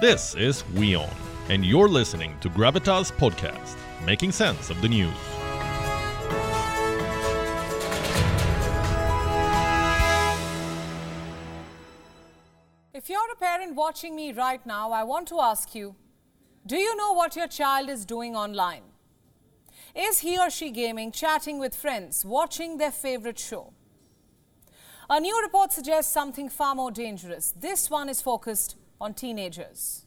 This is WION, and you're listening to Gravitas Podcast, making sense of the news. If you're a parent watching me right now, I want to ask you do you know what your child is doing online? Is he or she gaming, chatting with friends, watching their favorite show? A new report suggests something far more dangerous. This one is focused on teenagers.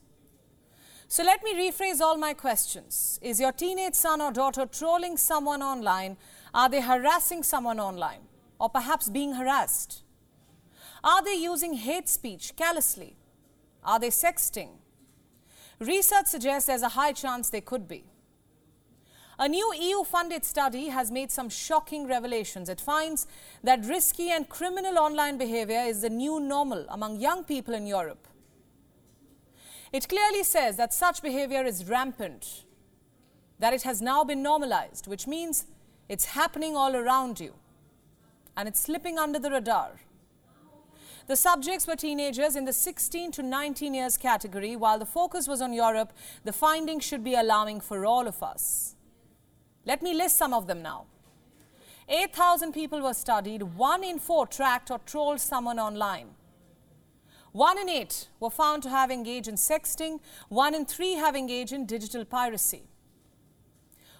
So let me rephrase all my questions. Is your teenage son or daughter trolling someone online? Are they harassing someone online? Or perhaps being harassed? Are they using hate speech callously? Are they sexting? Research suggests there's a high chance they could be. A new EU funded study has made some shocking revelations. It finds that risky and criminal online behavior is the new normal among young people in Europe. It clearly says that such behavior is rampant, that it has now been normalized, which means it's happening all around you and it's slipping under the radar. The subjects were teenagers in the 16 to 19 years category. While the focus was on Europe, the findings should be alarming for all of us. Let me list some of them now. 8,000 people were studied, one in four tracked or trolled someone online. One in eight were found to have engaged in sexting, one in three have engaged in digital piracy.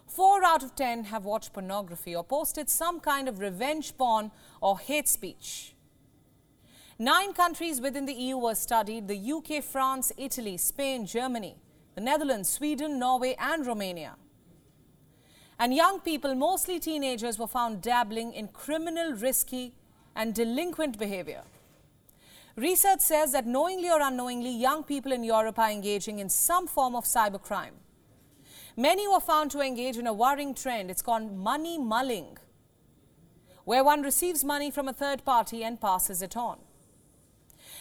Four out of ten have watched pornography or posted some kind of revenge porn or hate speech. Nine countries within the EU were studied the UK, France, Italy, Spain, Germany, the Netherlands, Sweden, Norway, and Romania. And young people, mostly teenagers, were found dabbling in criminal, risky, and delinquent behavior. Research says that knowingly or unknowingly, young people in Europe are engaging in some form of cybercrime. Many were found to engage in a worrying trend. It's called money muling, where one receives money from a third party and passes it on.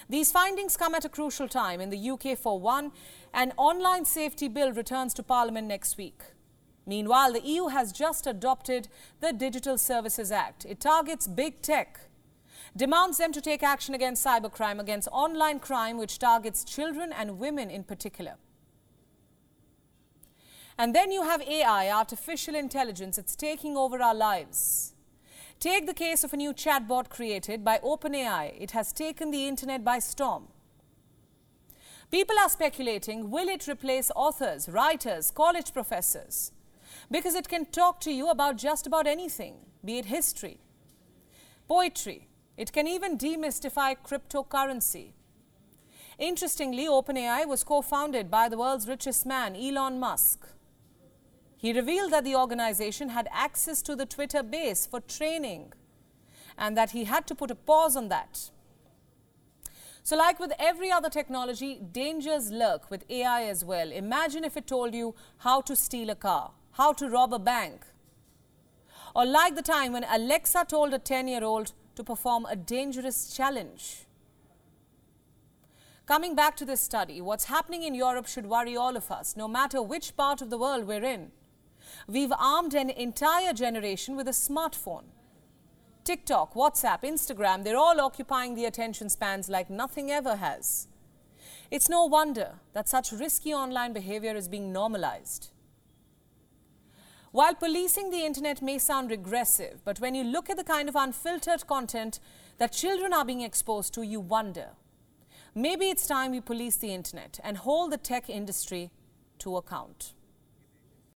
These findings come at a crucial time. In the UK, for one, an online safety bill returns to Parliament next week. Meanwhile, the EU has just adopted the Digital Services Act. It targets big tech, demands them to take action against cybercrime, against online crime, which targets children and women in particular. And then you have AI, artificial intelligence, it's taking over our lives. Take the case of a new chatbot created by OpenAI. It has taken the internet by storm. People are speculating will it replace authors, writers, college professors? Because it can talk to you about just about anything, be it history, poetry. It can even demystify cryptocurrency. Interestingly, OpenAI was co founded by the world's richest man, Elon Musk. He revealed that the organization had access to the Twitter base for training and that he had to put a pause on that. So, like with every other technology, dangers lurk with AI as well. Imagine if it told you how to steal a car, how to rob a bank. Or like the time when Alexa told a 10 year old to perform a dangerous challenge. Coming back to this study, what's happening in Europe should worry all of us, no matter which part of the world we're in. We've armed an entire generation with a smartphone. TikTok, WhatsApp, Instagram, they're all occupying the attention spans like nothing ever has. It's no wonder that such risky online behavior is being normalized. While policing the internet may sound regressive, but when you look at the kind of unfiltered content that children are being exposed to, you wonder. Maybe it's time we police the internet and hold the tech industry to account.